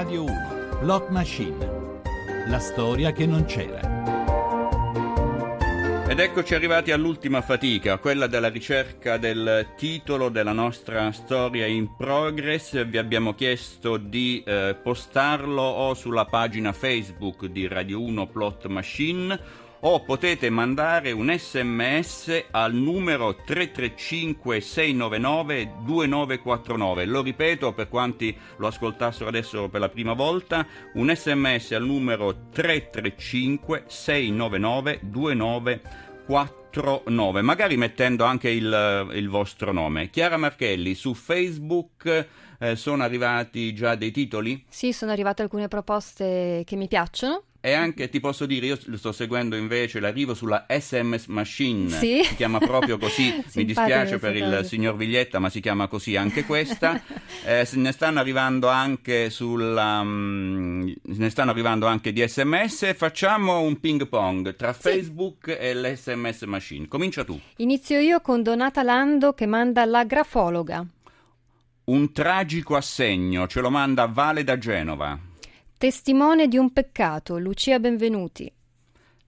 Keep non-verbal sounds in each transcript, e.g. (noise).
Radio 1, Lot Machine. La storia che non c'era. Ed eccoci arrivati all'ultima fatica, quella della ricerca del titolo della nostra storia in progress. Vi abbiamo chiesto di eh, postarlo o sulla pagina Facebook di Radio 1 Plot Machine o potete mandare un sms al numero 335 699 2949. Lo ripeto per quanti lo ascoltassero adesso per la prima volta, un sms al numero 335 699 2949, magari mettendo anche il, il vostro nome. Chiara Marchelli, su Facebook eh, sono arrivati già dei titoli? Sì, sono arrivate alcune proposte che mi piacciono. E anche ti posso dire, io sto seguendo invece l'arrivo sulla SMS Machine, sì. si chiama proprio così, (laughs) mi dispiace per il signor Viglietta, ma si chiama così anche questa. (laughs) eh, se ne stanno arrivando anche sulla um, ne stanno arrivando anche di SMS. Facciamo un ping pong tra sì. Facebook e l'SMS Machine. Comincia tu. Inizio io con Donata Lando che manda la grafologa. Un tragico assegno, ce lo manda Vale da Genova. Testimone di un peccato, Lucia Benvenuti.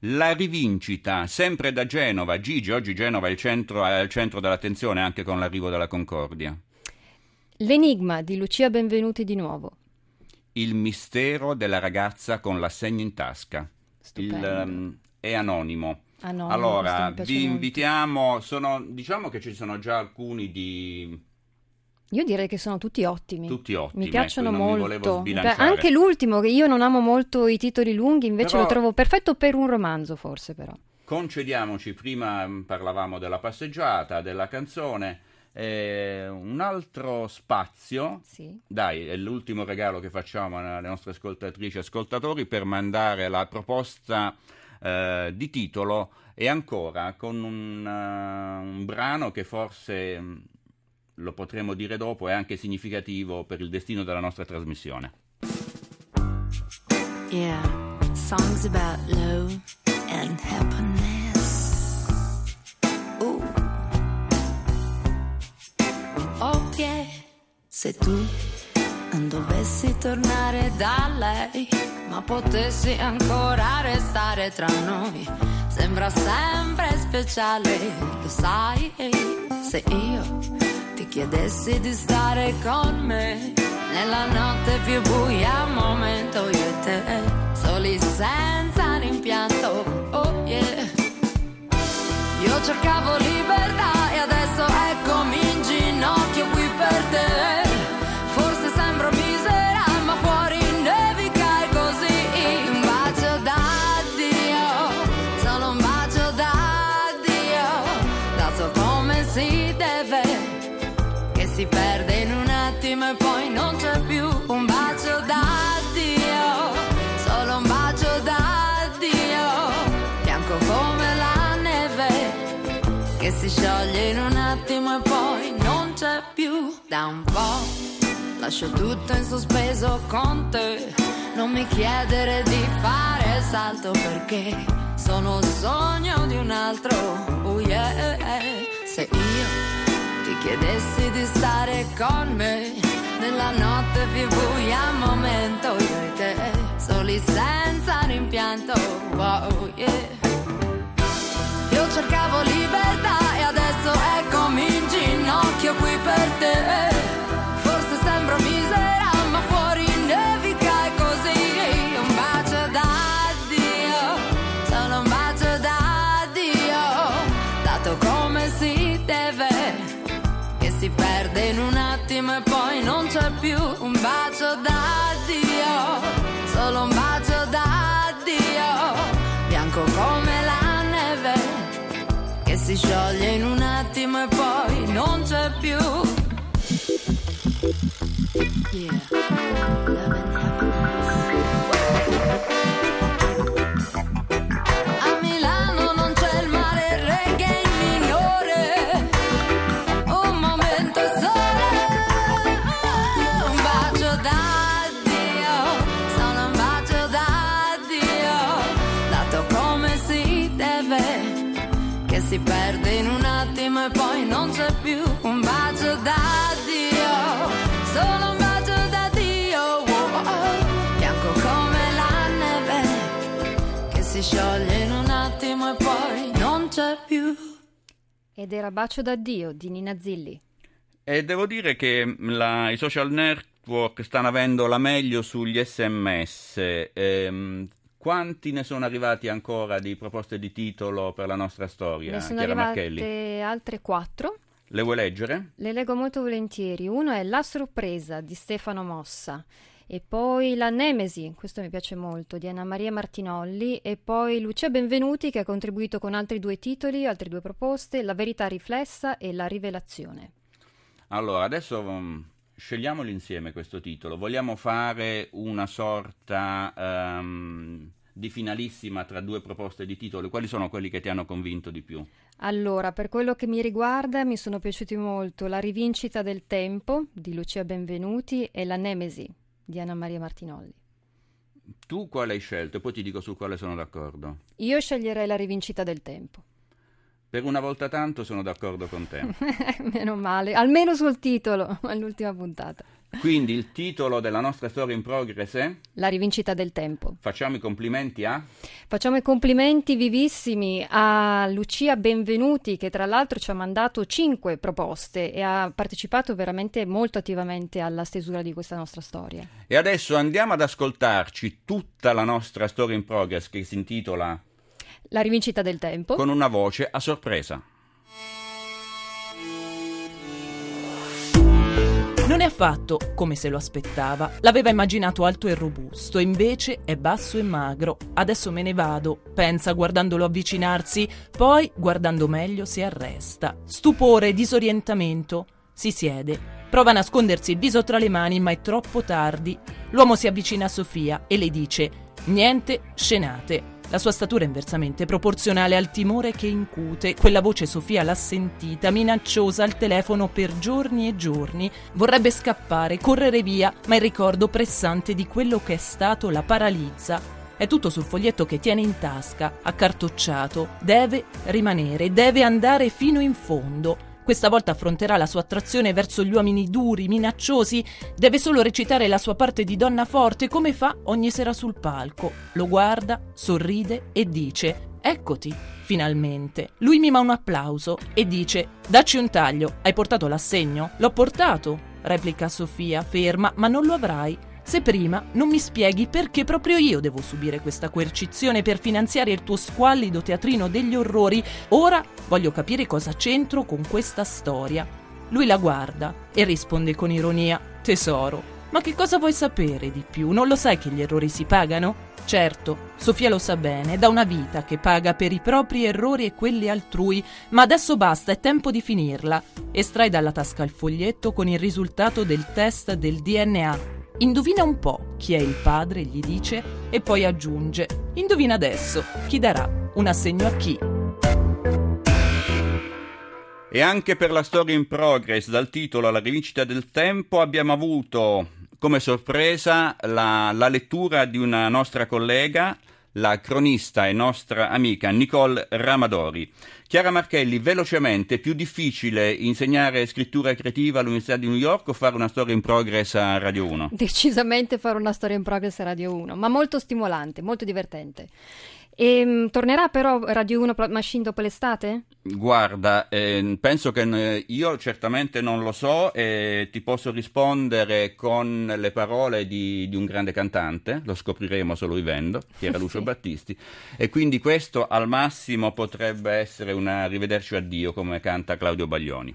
La rivincita, sempre da Genova. Gigi, oggi Genova è il centro, è il centro dell'attenzione anche con l'arrivo della Concordia. L'enigma di Lucia Benvenuti di nuovo. Il mistero della ragazza con l'assegno in tasca. Il, um, è anonimo. anonimo allora, vi invitiamo, sono, diciamo che ci sono già alcuni di io direi che sono tutti ottimi. Tutti ottimi. Mi piacciono ecco, molto. Anche l'ultimo, che io non amo molto i titoli lunghi, invece però, lo trovo perfetto per un romanzo, forse però. Concediamoci, prima parlavamo della passeggiata, della canzone. Eh, un altro spazio, sì. dai, è l'ultimo regalo che facciamo alle nostre ascoltatrici e ascoltatori per mandare la proposta eh, di titolo e ancora con un, uh, un brano che forse mm, lo potremo dire dopo, è anche significativo per il destino della nostra trasmissione. Yeah, songs about love and happiness. Ooh. Ok, se tu non dovessi tornare da lei, ma potessi ancora restare tra noi, sembra sempre speciale, lo sai, se io chiedessi di stare con me nella notte più buia, momento io e te, soli senza rimpianto, oh yeah. Io cercavo si perde in un attimo e poi non c'è più un bacio d'addio, solo un bacio d'addio, bianco come la neve che si scioglie in un attimo e poi non c'è più da un po'. Lascio tutto in sospeso con te, non mi chiedere di fare il salto perché sono il sogno di un altro, oh yeah, se io chiedessi di stare con me nella notte più buia, momento io e te, soli senza rimpianto, wow, si perde in un attimo e poi non c'è più un bacio da Dio, solo un bacio da Dio, bianco come la neve, che si scioglie in un attimo e poi non c'è più. Yeah. si perde in un attimo e poi non c'è più un bacio da Dio, solo un bacio da Dio, oh, oh, bianco come la neve che si scioglie in un attimo e poi non c'è più. Ed era Bacio da Dio di Nina Zilli. E devo dire che mm, la, i social network stanno avendo la meglio sugli sms. Ehm, quanti ne sono arrivati ancora di proposte di titolo per la nostra storia? Ne sono Chiara arrivate Marchelli? altre quattro. Le vuoi leggere? Le leggo molto volentieri. Uno è La sorpresa di Stefano Mossa. E poi La Nemesi, questo mi piace molto, di Anna Maria Martinolli. E poi Lucia Benvenuti che ha contribuito con altri due titoli, altre due proposte, La verità riflessa e La rivelazione. Allora, adesso um, scegliamolo insieme questo titolo. Vogliamo fare una sorta um, di finalissima tra due proposte di titoli? Quali sono quelli che ti hanno convinto di più? Allora, per quello che mi riguarda, mi sono piaciuti molto La rivincita del tempo di Lucia Benvenuti e La Nemesi di Anna Maria Martinolli. Tu quale hai scelto? E poi ti dico su quale sono d'accordo. Io sceglierei La rivincita del tempo. Per una volta tanto sono d'accordo con te. (laughs) Meno male, almeno sul titolo, (laughs) all'ultima puntata. Quindi il titolo della nostra storia in progress è? La rivincita del tempo. Facciamo i complimenti a? Facciamo i complimenti vivissimi a Lucia Benvenuti che tra l'altro ci ha mandato cinque proposte e ha partecipato veramente molto attivamente alla stesura di questa nostra storia. E adesso andiamo ad ascoltarci tutta la nostra storia in progress che si intitola La rivincita del tempo. con una voce a sorpresa. Non è affatto come se lo aspettava. L'aveva immaginato alto e robusto, invece è basso e magro. Adesso me ne vado, pensa guardandolo avvicinarsi, poi, guardando meglio, si arresta. Stupore, disorientamento. Si siede. Prova a nascondersi il viso tra le mani, ma è troppo tardi. L'uomo si avvicina a Sofia e le dice: Niente scenate. La sua statura è inversamente proporzionale al timore che incute. Quella voce Sofia l'ha sentita, minacciosa al telefono per giorni e giorni. Vorrebbe scappare, correre via, ma il ricordo pressante di quello che è stato la paralizza. È tutto sul foglietto che tiene in tasca, accartocciato. Deve rimanere, deve andare fino in fondo. Questa volta affronterà la sua attrazione verso gli uomini duri, minacciosi. Deve solo recitare la sua parte di donna forte, come fa ogni sera sul palco. Lo guarda, sorride e dice: Eccoti, finalmente. Lui mima un applauso e dice: Dacci un taglio. Hai portato l'assegno? L'ho portato, replica Sofia, ferma, ma non lo avrai. Se prima non mi spieghi perché proprio io devo subire questa coercizione per finanziare il tuo squallido teatrino degli orrori, ora voglio capire cosa c'entro con questa storia. Lui la guarda e risponde con ironia: Tesoro, ma che cosa vuoi sapere di più? Non lo sai che gli errori si pagano? Certo, Sofia lo sa bene, da una vita che paga per i propri errori e quelli altrui, ma adesso basta, è tempo di finirla. Estrae dalla tasca il foglietto con il risultato del test del DNA Indovina un po' chi è il padre, gli dice, e poi aggiunge: Indovina adesso chi darà un assegno a chi. E anche per la storia in progress, dal titolo alla rivincita del tempo, abbiamo avuto come sorpresa la, la lettura di una nostra collega, la cronista e nostra amica Nicole Ramadori. Chiara Marchelli, velocemente, più difficile insegnare scrittura creativa all'Università di New York o fare una storia in progress a Radio 1? Decisamente fare una storia in progress a Radio 1, ma molto stimolante, molto divertente. E, mh, tornerà però Radio 1 Plot Machine dopo l'estate? Guarda, eh, penso che io certamente non lo so e ti posso rispondere con le parole di, di un grande cantante, lo scopriremo solo vivendo, che era (laughs) Lucio Sì. Battisti, e quindi questo al massimo potrebbe essere una rivederci addio come canta Claudio Baglioni.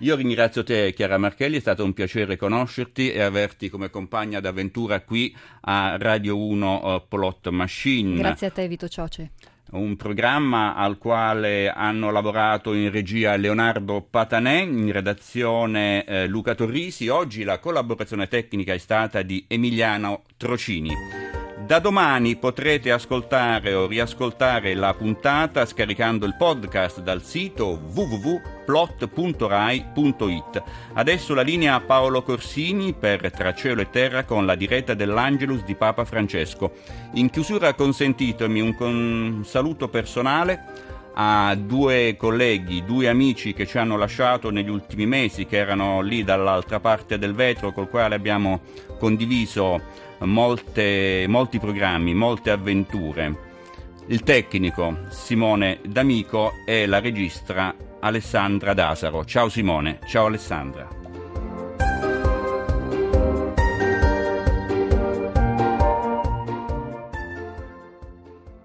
Io ringrazio te Chiara Marchelli, è stato un piacere conoscerti e averti come compagna d'avventura qui a Radio 1 eh, Plot Machine. Grazie a te Vito Cioce. un programma al quale hanno lavorato in regia Leonardo Patanè, in redazione eh, Luca Torrisi. Oggi la collaborazione tecnica è stata di Emiliano Trocini. Da domani potrete ascoltare o riascoltare la puntata scaricando il podcast dal sito www.plot.rai.it. Adesso la linea a Paolo Corsini per Tra cielo e terra con la diretta dell'Angelus di Papa Francesco. In chiusura consentitemi un con- saluto personale a due colleghi, due amici che ci hanno lasciato negli ultimi mesi, che erano lì dall'altra parte del vetro, col quale abbiamo condiviso molte- molti programmi, molte avventure. il tecnico Simone D'Amico e la registra Alessandra Dasaro. Ciao Simone, ciao Alessandra.